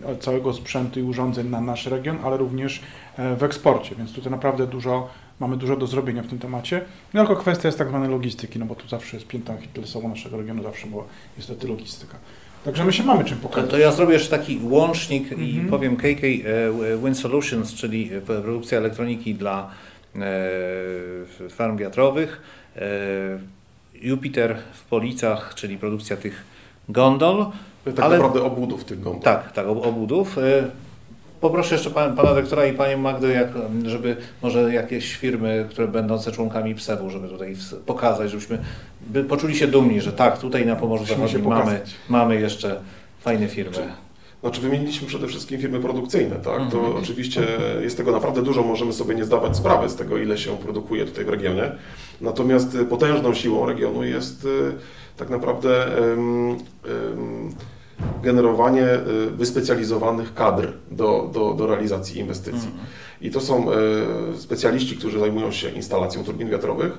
e, całego sprzętu i urządzeń na nasz region, ale również e, w eksporcie, więc tutaj naprawdę dużo mamy dużo do zrobienia w tym temacie. No tylko kwestia jest tak zwanej logistyki, no bo tu zawsze jest piętą achillesową naszego regionu, zawsze była niestety logistyka. Także my się mamy czym pokazać. To ja zrobię jeszcze taki łącznik mm -hmm. i mhm. powiem KK e, Wind Solutions, czyli produkcja elektroniki dla e, farm wiatrowych. E, Jupiter w Policach, czyli produkcja tych gondol. Tak ale, naprawdę obudów tych gondol. Tak, tak, obudów. Poproszę jeszcze pan, pana doktora i panią Magdę, jak, żeby może jakieś firmy, które będące członkami PSEW-u, żeby tutaj pokazać, żebyśmy by poczuli się dumni, że tak, tutaj na Pomorzu Zachodnim mamy, mamy jeszcze fajne firmy. Znaczy wymieniliśmy przede wszystkim firmy produkcyjne, tak? To mhm. oczywiście jest tego naprawdę dużo, możemy sobie nie zdawać sprawy z tego, ile się produkuje tutaj w regionie. Natomiast potężną siłą regionu jest y, tak naprawdę um, um, generowanie y, wyspecjalizowanych kadr do, do, do realizacji inwestycji. Mhm. I to są y, specjaliści, którzy zajmują się instalacją turbin wiatrowych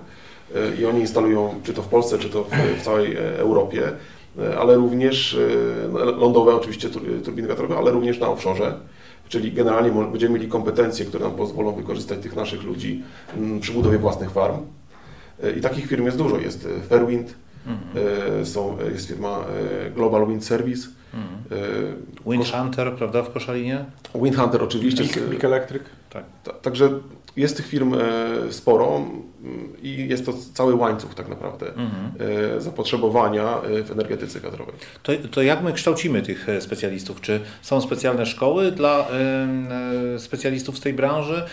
y, i oni instalują czy to w Polsce, czy to w, w całej Europie, ale również no, lądowe oczywiście turbiny wiatrowe, ale również na offshore. Czyli generalnie będziemy mieli kompetencje, które nam pozwolą wykorzystać tych naszych ludzi mm, przy budowie własnych farm. I takich firm jest dużo. Jest Fairwind, Mhm. Są, jest firma e, Global Wind Service. Mhm. E, Wind Hunter, prawda, w Koszalinie? Wind Hunter oczywiście. Big, Big Electric. Tak. Także jest tych firm sporo i jest to cały łańcuch tak naprawdę mhm. zapotrzebowania w energetyce wiatrowej. To, to jak my kształcimy tych specjalistów? Czy są specjalne szkoły dla specjalistów z tej branży?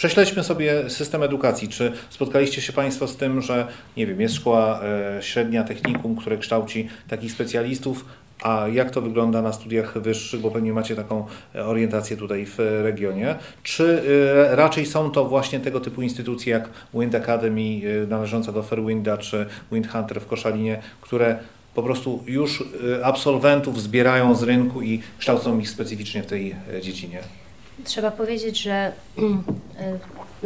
Prześledźmy sobie system edukacji. Czy spotkaliście się Państwo z tym, że nie wiem, jest szkoła e, średnia technikum, które kształci takich specjalistów, a jak to wygląda na studiach wyższych, bo pewnie macie taką e, orientację tutaj w regionie? Czy e, raczej są to właśnie tego typu instytucje jak Wind Academy należąca do Fairwinda czy Wind Hunter w Koszalinie, które po prostu już absolwentów zbierają z rynku i kształcą ich specyficznie w tej dziedzinie? Trzeba powiedzieć, że e,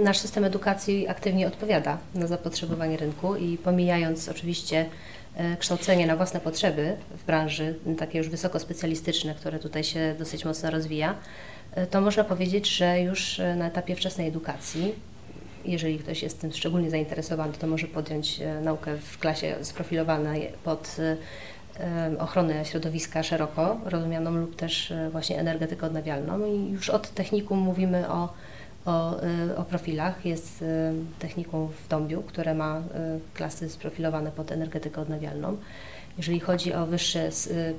nasz system edukacji aktywnie odpowiada na zapotrzebowanie rynku i pomijając oczywiście e, kształcenie na własne potrzeby w branży, takie już wysoko specjalistyczne, które tutaj się dosyć mocno rozwija, e, to można powiedzieć, że już na etapie wczesnej edukacji, jeżeli ktoś jest tym szczególnie zainteresowany, to może podjąć naukę w klasie sprofilowanej pod ochronę środowiska szeroko rozumianą lub też e, właśnie energetykę odnawialną i już od technikum mówimy o, o, e, o profilach. Jest e, technikum w Dąbiu, które ma klasy sprofilowane pod energetykę odnawialną. Jeżeli chodzi o wyższy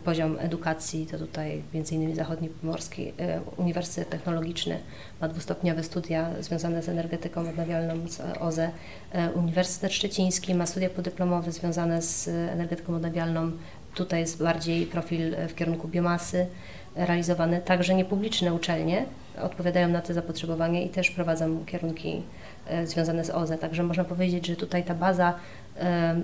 poziom edukacji, to tutaj m.in. Zachodni Pomorski Uniwersytet Technologiczny ma dwustopniowe studia związane z energetyką odnawialną z OZE. Uniwersytet Szczeciński ma studia podyplomowe związane z energetyką odnawialną Tutaj jest bardziej profil w kierunku biomasy realizowany. Także niepubliczne uczelnie odpowiadają na te zapotrzebowanie i też prowadzą kierunki e, związane z OZE. Także można powiedzieć, że tutaj ta baza e,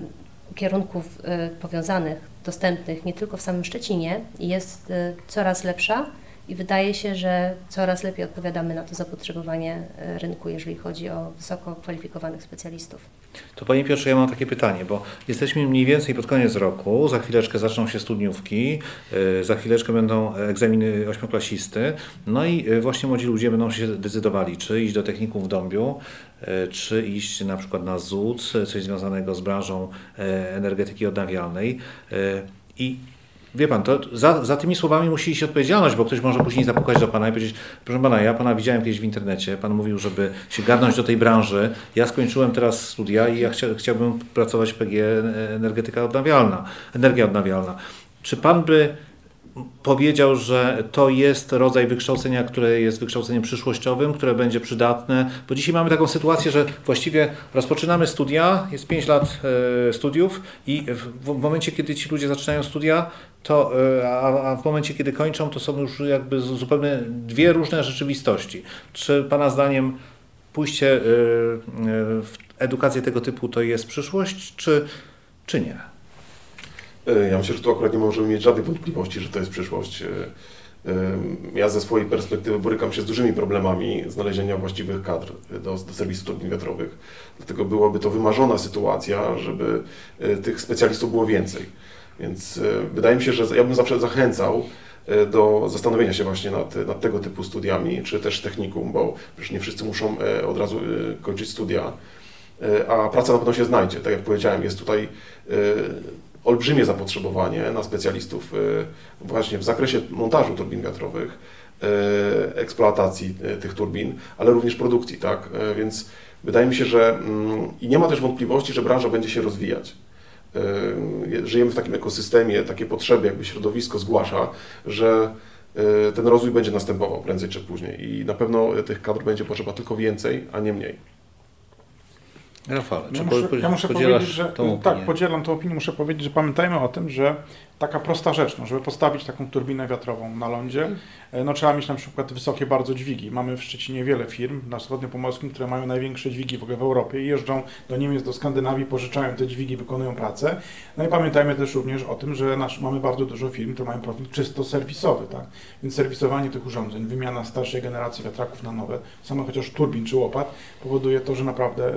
kierunków e, powiązanych, dostępnych nie tylko w samym Szczecinie jest coraz lepsza i wydaje się, że coraz lepiej odpowiadamy na to zapotrzebowanie rynku, jeżeli chodzi o wysoko kwalifikowanych specjalistów. To Panie Piotrze, ja mam takie pytanie, bo jesteśmy mniej więcej pod koniec roku, za chwileczkę zaczną się studniówki, y, za chwileczkę będą egzaminy ośmioklasisty, no i y, właśnie młodzi ludzie będą się decydowali, czy iść do technikum w Dąbiu, czy iść na przykład na ZUC, coś związanego z branżą energetyki odnawialnej. I Wie pan, to za, za tymi słowami musi iść odpowiedzialność, bo ktoś może później zapukać do pana i powiedzieć, proszę pana, ja pana widziałem kiedyś w internecie, pan mówił, żeby się garnąć do tej branży, ja skończyłem teraz studia i ja chcia, chciałbym pracować w PG energetyka odnawialna, energia odnawialna. Czy pan by powiedział, że to jest rodzaj wykształcenia, które jest wykształceniem przyszłościowym, które będzie przydatne, bo dzisiaj mamy taką sytuację, że właściwie rozpoczynamy studia, jest 5 lat e, studiów i w momencie, kiedy ci ludzie zaczynają studia, to, e, a, w momencie, kiedy kończą, to są już jakby zupełnie dwie różne rzeczywistości. Czy Pana zdaniem pójście e, w edukacja tego typu to jest przyszłość, czy, czy nie? Ja myślę, że tu akurat nie możemy mieć żadnych wątpliwości, że to jest przyszłość. Ja ze swojej perspektywy borykam się z dużymi problemami znalezienia właściwych kadr do, do serwisu turbin wiatrowych. Dlatego byłaby to wymarzona sytuacja, żeby tych specjalistów było więcej. Więc wydaje mi się, że ja bym zawsze zachęcał E, do zastanowienia się właśnie nad, nad tego typu studiami, czy też technikum, bo przecież nie wszyscy muszą e, od razu e, kończyć studia, a praca na pewno się znajdzie. Tak jak powiedziałem, jest tutaj olbrzymie zapotrzebowanie na specjalistów właśnie w zakresie montażu turbin wiatrowych, eksploatacji tych turbin, ale również produkcji, tak? Więc wydaje mi się, że mm, i nie ma też wątpliwości, że branża będzie się rozwijać. Y, żyjemy w takim ekosystemie, takie potrzeby, jakby środowisko zgłasza, że y, ten rozwój będzie następował prędzej czy później i na pewno tych kadr będzie potrzeba tylko więcej, a nie mniej. Rafale, ja muszę, ja muszę powiedzieć, że tak, podzielam tę opinię, muszę powiedzieć, że pamiętajmy o tym, że taka prosta rzecz, no, żeby postawić taką turbinę wiatrową na lądzie, e, no, trzeba mieć na przykład wysokie bardzo dźwigi. Mamy w Szczecinie wiele firm na wschodniopomorskim, które mają największe dźwigi w ogóle w Europie i jeżdżą do Niemiec, do Skandynawii, pożyczają te dźwigi, wykonują pracę. No i pamiętajmy też również o tym, że nasz, mamy bardzo dużo firm, które mają profil czysto serwisowy, tak? Więc serwisowanie tych urządzeń, wymiana starszej generacji wiatraków na nowe, samo chociaż turbin czy łopat, powoduje to, że naprawdę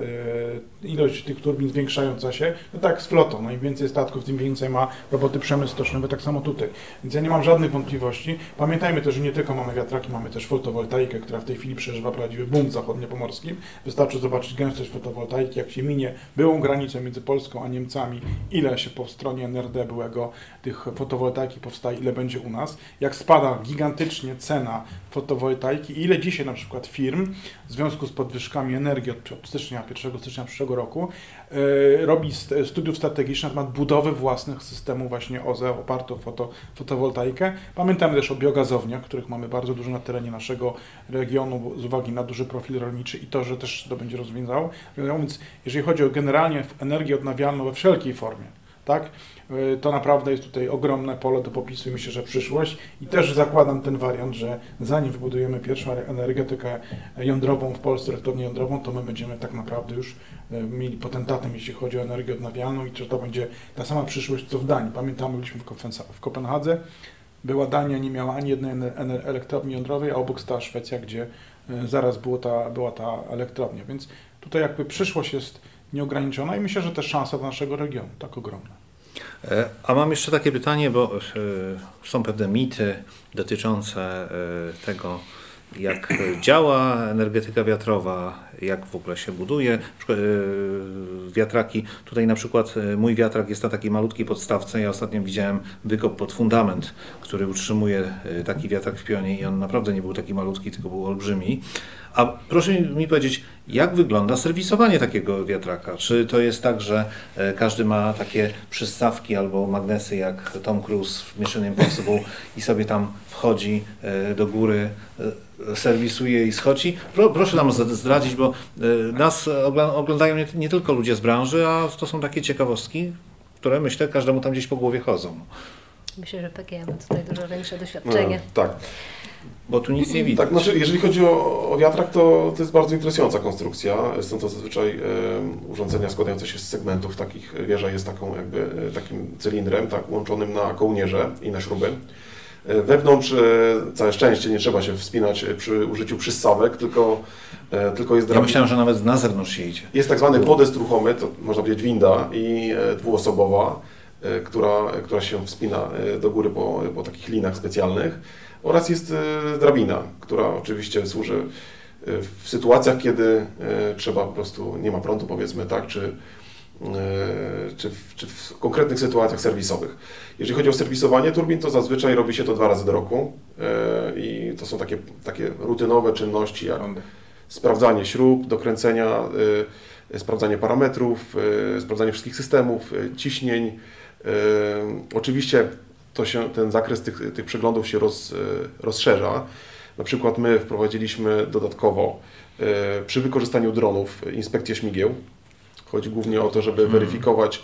yy, ilość tych turbin zwiększająca się, no tak z flotą, no im więcej statków, tym więcej ma roboty przemysł stoczniowy, tak samo tutaj. Więc ja nie mam żadnych wątpliwości. Pamiętajmy też, że nie tylko mamy wiatraki, mamy też fotowoltaikę, która w tej chwili przeżywa prawdziwy boom zachodniopomorskim. Wystarczy zobaczyć gęstość fotowoltaiki, jak się minie byłą granicę między Polską a Niemcami, ile się po stronie NRD byłego tych fotowoltaiki powstaje, ile będzie u nas, jak spada gigantycznie cena fotowoltaiki ile dzisiaj na przykład firm w związku z podwyżkami energii od stycznia, 1 stycznia przyszłego roku yy, robi studiów strategicznych na temat budowy własnych systemów właśnie OZE opartych o foto, fotowoltaikę. Pamiętamy też o biogazowniach, których mamy bardzo dużo na terenie naszego regionu z uwagi na duży profil rolniczy i to, że też to będzie rozwiązało. Więc jeżeli chodzi o generalnie energię odnawialną we wszelkiej formie, tak? Y, to naprawdę jest tutaj ogromne pole do popisu i myślę, że przyszłość. I też zakładam ten wariant, że zanim wybudujemy pierwszą energetykę jądrową w Polsce, elektrownię jądrową, to my będziemy tak naprawdę już y, mieli potentatem, jeśli chodzi o energię odnawialną i że to będzie ta sama przyszłość, co w Danii. Pamiętamy, byliśmy w Kopenhadze, była Dania, nie miała ani jednej elektrowni jądrowej, a obok stała Szwecja, gdzie y, zaraz ta, była ta elektrownia. Więc tutaj jakby przyszłość jest nieograniczona i myślę, że też szansa dla naszego regionu tak ogromna. E, a mam jeszcze takie pytanie, bo e, są pewne mity dotyczące e, tego, jak działa energetyka wiatrowa, jak w ogóle się buduje wiatraki. Tutaj na przykład mój wiatrak jest na takiej malutkiej podstawce. Ja ostatnio widziałem wykop pod fundament, który utrzymuje taki wiatrak w pionie i on naprawdę nie był taki malutki, tylko był olbrzymi. A proszę mi powiedzieć, jak wygląda serwisowanie takiego wiatraka? Czy to jest tak, że e, każdy ma takie przystawki albo magnesy jak Tom Cruise w Mission Impossible i sobie tam wchodzi e, do góry, e, serwisuje i schodzi? Proszę nam zdradzić, bo nas oglądają nie tylko ludzie z branży, a to są takie ciekawostki, które myślę każdemu tam gdzieś po głowie chodzą. Myślę, że PGM ma tutaj dużo większe doświadczenie. No, tak. Bo tu nic nie widać. Tak, znaczy, jeżeli chodzi o, o wiatrak, to, to jest bardzo interesująca konstrukcja. Są to zazwyczaj urządzenia składające się z segmentów takich. Wieża jest taką jakby e, takim cylindrem, tak, łączonym na kołnierze i na śruby. E, wewnątrz, e, całe szczęście, nie trzeba się wspinać przy użyciu przystawek, tylko, tylko jest. Ja myślałem, że nawet na zewnątrz się idzie. Jest tak zwany podest ruchomy, to można powiedzieć winda i dwuosobowa, która, która się wspina do góry po, po takich linach specjalnych oraz jest e, drabina, która oczywiście służy e, w sytuacjach, kiedy e, trzeba po prostu, nie ma prądu powiedzmy, tak, czy, czy, w, czy w konkretnych sytuacjach serwisowych. Jeżeli chodzi o serwisowanie turbin, to zazwyczaj robi się to dwa razy do roku i to są takie, takie rutynowe czynności jak sprawdzanie śrub, dokręcenia, sprawdzanie parametrów, sprawdzanie wszystkich systemów, ciśnień. Oczywiście to się, ten zakres tych, tych przeglądów się roz, e, rozszerza. Na przykład my wprowadziliśmy dodatkowo e, przy wykorzystaniu dronów inspekcję śmigieł. Chodzi głównie o to, żeby hmm. weryfikować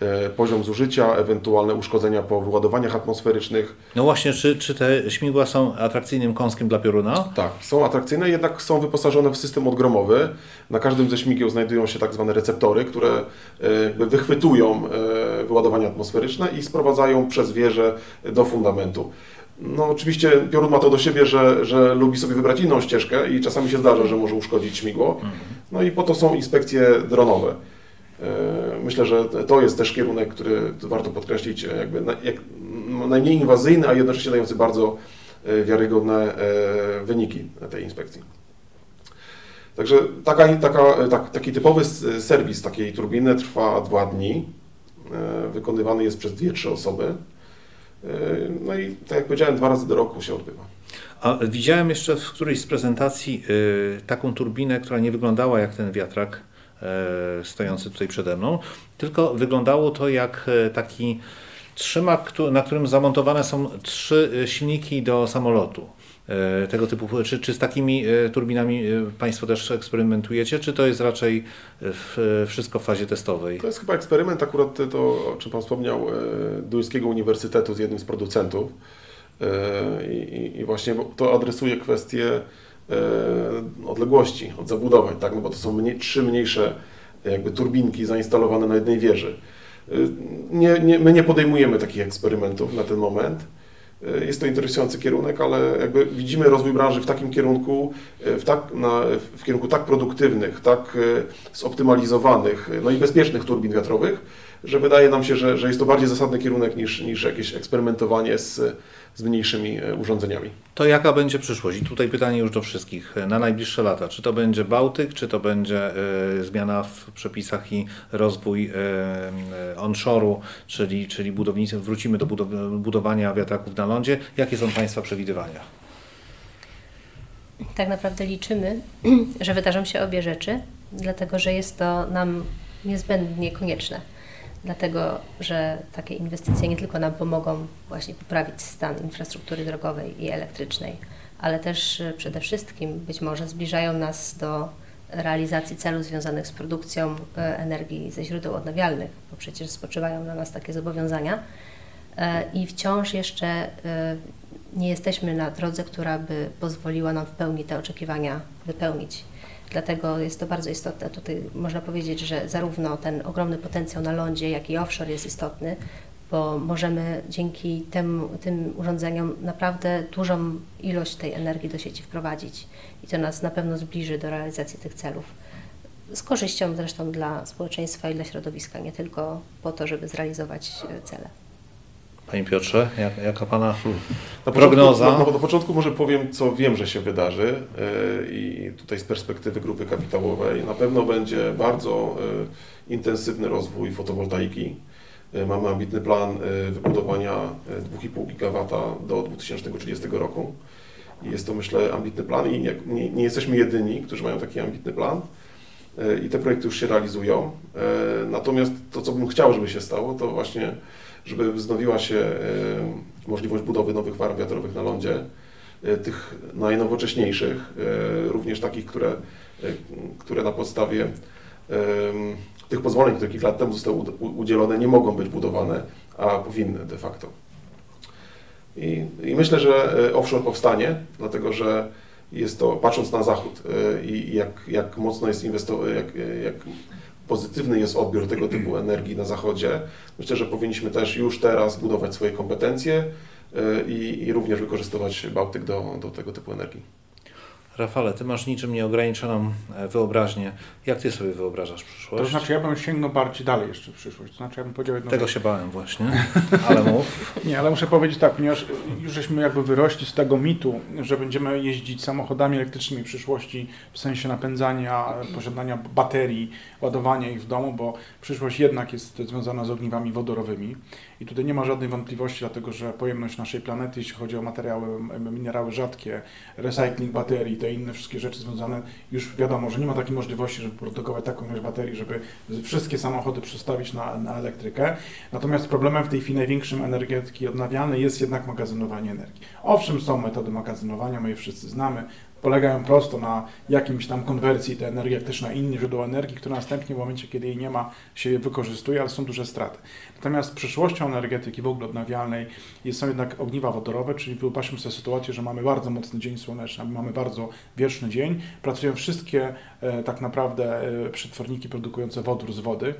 e, poziom zużycia, ewentualne uszkodzenia po wyładowaniach atmosferycznych. No właśnie, czy, czy te śmigła są atrakcyjnym kąskiem dla pioruna? Tak, są atrakcyjne, jednak są wyposażone w system odgromowy. Na każdym ze śmigieł znajdują się tak zwane receptory, które wychwytują wyładowania atmosferyczne i sprowadzają przez wieżę do fundamentu. No oczywiście piorun ma to do siebie, że, że lubi sobie wybrać inną ścieżkę i czasami się zdarza, że może uszkodzić śmigło. No i po to są inspekcje dronowe. E, myślę, że to jest też kierunek, który warto podkreślić, jakby jak najmniej inwazyjny, a jednocześnie dający bardzo e, wiarygodne e, wyniki tej inspekcji. Także taka, taka, tak, taki typowy serwis takiej turbiny trwa dwa dni. Wykonywany jest przez dwie, trzy osoby. No i tak jak powiedziałem, dwa razy do roku się odbywa. A widziałem jeszcze w którejś z prezentacji taką turbinę, która nie wyglądała jak ten wiatrak E, stojący tutaj przede mną, tylko wyglądało to jak e, taki trzymak, na którym zamontowane są trzy e, silniki do samolotu. Tego typu, czy, czy z takimi turbinami Państwo też eksperymentujecie, czy to jest raczej w, wszystko w fazie testowej? To jest chyba eksperyment, akurat to, o czym Pan wspomniał, Duńskiego Uniwersytetu z jednym z producentów. I, i właśnie to adresuje kwestię E, odległości od zabudowań, tak? no bo to są mniej, trzy mniejsze jakby turbinki zainstalowane na jednej wieży. E, nie, nie, my nie podejmujemy takich eksperymentów na ten moment. E, jest to interesujący kierunek, ale jakby widzimy rozwój branży w takim kierunku, w, tak, na, w kierunku tak produktywnych, tak zoptymalizowanych, no i bezpiecznych turbin wiatrowych, że wydaje nam się, że, że jest to bardziej zasadny kierunek niż, niż jakieś eksperymentowanie z z mniejszymi e, urządzeniami. To jaka będzie przyszłość? I tutaj pytanie już do wszystkich na najbliższe lata. Czy to będzie Bałtyk, czy to będzie y, zmiana w przepisach i rozwój y, onshore'u, czyli, czyli budownictwa, wrócimy do budow budowania wiatraków na lądzie. Jakie są Państwa przewidywania? Tak naprawdę liczymy, że wydarzą się obie rzeczy, dlatego że jest to nam niezbędnie konieczne dlatego że takie inwestycje nie tylko nam pomogą właśnie poprawić stan infrastruktury drogowej i elektrycznej, ale też e, przede wszystkim być może zbliżają nas do realizacji celów związanych z produkcją e, energii ze źródeł odnawialnych, bo przecież spoczywają na nas takie zobowiązania. E, I wciąż jeszcze nie jesteśmy na drodze, która by pozwoliła nam w pełni te oczekiwania wypełnić. Dlatego jest to bardzo istotne. Tutaj można powiedzieć, że zarówno ten ogromny potencjał na lądzie, jak i offshore jest istotny, bo możemy dzięki tym, tym urządzeniom naprawdę dużą ilość tej energii do sieci wprowadzić i to nas na pewno zbliży do realizacji tych celów. Z korzyścią zresztą dla społeczeństwa i dla środowiska, nie tylko po to, żeby zrealizować e, cele. Panie Piotrze, jak, jaka Pana hmm. na prognoza? Początku, na, na, początku może powiem, co wiem, że się wydarzy yy, i tutaj z perspektywy grupy kapitałowej na pewno będzie bardzo yy, intensywny rozwój fotowoltaiki. Yy, mamy ambitny plan wybudowania 2,5 GW do 2030 roku. I jest to, myślę, ambitny plan i nie, nie, nie jesteśmy jedyni, którzy mają taki ambitny plan i te projekty już się realizują. Natomiast to, co bym chciał, żeby się stało, to właśnie żeby wznowiła się e, możliwość budowy nowych farm wiatrowych na lądzie, e, tych najnowocześniejszych, e, również takich, które, które na podstawie tych pozwoleń, które kilka lat temu zostały udzielone, nie mogą być budowane, a powinny de facto. I, i myślę, że offshore powstanie, dlatego że jest to, patrząc na zachód i jak, jak mocno jest inwestowane, jak, jak pozytywny jest odbiór tego typu energii na Zachodzie. Myślę, że powinniśmy też już teraz budować swoje kompetencje y, i, i również wykorzystywać Bałtyk do, do tego typu energii. Rafale, ty masz niczym nieograniczoną e, wyobraźnię. Jak ty sobie wyobrażasz przyszłość? To znaczy, ja bym sięgnął bardziej dalej jeszcze w przyszłość. To znaczy, ja bym powiedział jedno Tego się bałem właśnie, ale mów. Nie, ale muszę powiedzieć tak, ponieważ już żeśmy jakby wyrośli z tego mitu, że będziemy jeździć samochodami elektrycznymi w przyszłości w sensie napędzania, posiadania baterii, ładowania ich w domu, bo przyszłość jednak jest związana z ogniwami wodorowymi. I tutaj nie ma żadnej wątpliwości, dlatego że pojemność naszej planety, jeśli chodzi o materiały, minerały rzadkie, recycling baterii, te inne wszystkie rzeczy związane, już wiadomo, że nie ma takiej możliwości, żeby produkować taką ilość baterii, żeby wszystkie samochody przestawić na, na elektrykę. Natomiast problemem w tej chwili największym energetyki odnawialnej jest jednak magazynowanie energii. Owszem, są metody magazynowania, my je wszyscy znamy, polegają prosto na jakimś tam konwersji tej energii elektrycznej na inne źródło energii, które następnie w momencie, kiedy jej nie ma, się wykorzystuje, ale są duże straty. Natomiast przyszłością energetyki w ogóle odnawialnej są jednak ogniwa wodorowe, czyli wyobraźmy sobie sytuację, że mamy bardzo mocny dzień słoneczny, mamy bardzo wieczny dzień, pracują wszystkie e, tak naprawdę e, przetworniki produkujące wodór z wody,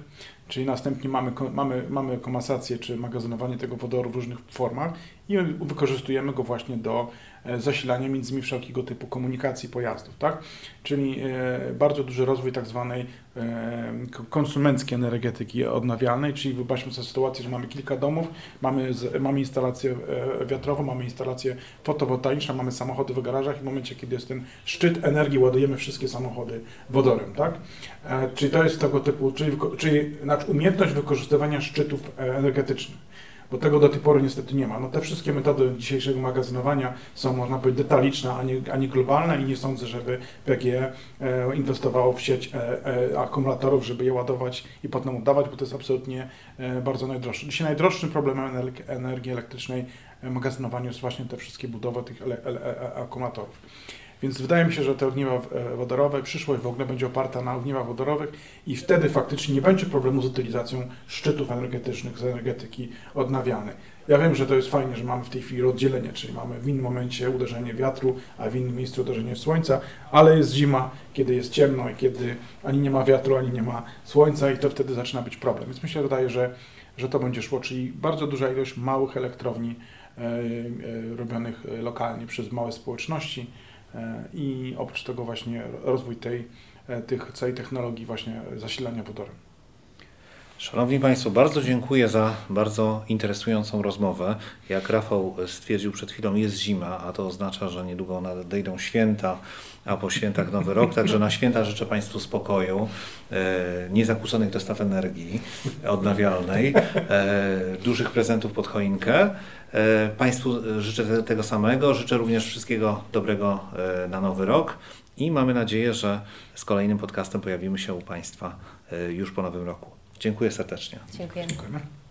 czyli następnie mamy, mamy, mamy komasację czy magazynowanie tego wodoru w różnych formach i wykorzystujemy go właśnie do zasilania między innymi wszelkiego typu komunikacji pojazdów, tak? Czyli e, bardzo duży rozwój tak zwanej e, konsumenckiej energetyki odnawialnej, czyli wyobraźmy sobie sytuację, że mamy kilka domów, mamy, mamy instalację wiatrową, mamy instalację fotowoltaiczną, mamy samochody w garażach i w momencie, kiedy jest ten szczyt energii, ładujemy wszystkie samochody wodorem, tak? Czyli to jest tego typu, czyli, czyli znaczy umiejętność wykorzystywania szczytów energetycznych bo tego do tej pory niestety nie ma. No te wszystkie metody dzisiejszego magazynowania są, można powiedzieć, detaliczne, a nie, a nie globalne i nie sądzę, żeby PGE e, inwestowało w sieć e, e, akumulatorów, żeby je ładować i potem oddawać, bo to jest absolutnie bardzo najdroższe. Dzisiaj najdroższym problemem energii elektrycznej w magazynowaniu jest właśnie te wszystkie budowy tych akumulatorów. Więc wydaje mi się, że te ogniwa e, wodorowe, przyszłość w ogóle będzie oparta na ogniwach wodorowych i wtedy faktycznie nie będzie problemu z utylizacją szczytów energetycznych z energetyki odnawialnej. Ja wiem, że to jest fajnie, że mamy w tej chwili rozdzielenie, czyli mamy w innym momencie uderzenie wiatru, a w innym miejscu uderzenie słońca, ale jest zima, kiedy jest ciemno i kiedy ani nie ma wiatru, ani nie ma słońca i to wtedy zaczyna być problem. Więc myślę, wydaje, że, że to będzie szło, czyli bardzo duża ilość małych elektrowni e, e, robionych lokalnie przez małe społeczności, i oprócz tego właśnie rozwój tej, e, tych, całej technologii właśnie zasilania wodorem. Szanowni Państwo, bardzo dziękuję za bardzo interesującą rozmowę. Jak Rafał stwierdził przed chwilą, jest zima, a to oznacza, że niedługo nadejdą święta, a po świętach Nowy Rok. Także na święta życzę Państwu spokoju, e, niezakłóconych dostaw energii odnawialnej, dużych prezentów pod choinkę. E, państwu życzę tego samego. Życzę również wszystkiego dobrego e, na nowy rok i mamy nadzieję, że z kolejnym podcastem pojawimy się u Państwa e, już po nowym roku. Dziękuję serdecznie. Dziękujemy. Dziękujemy.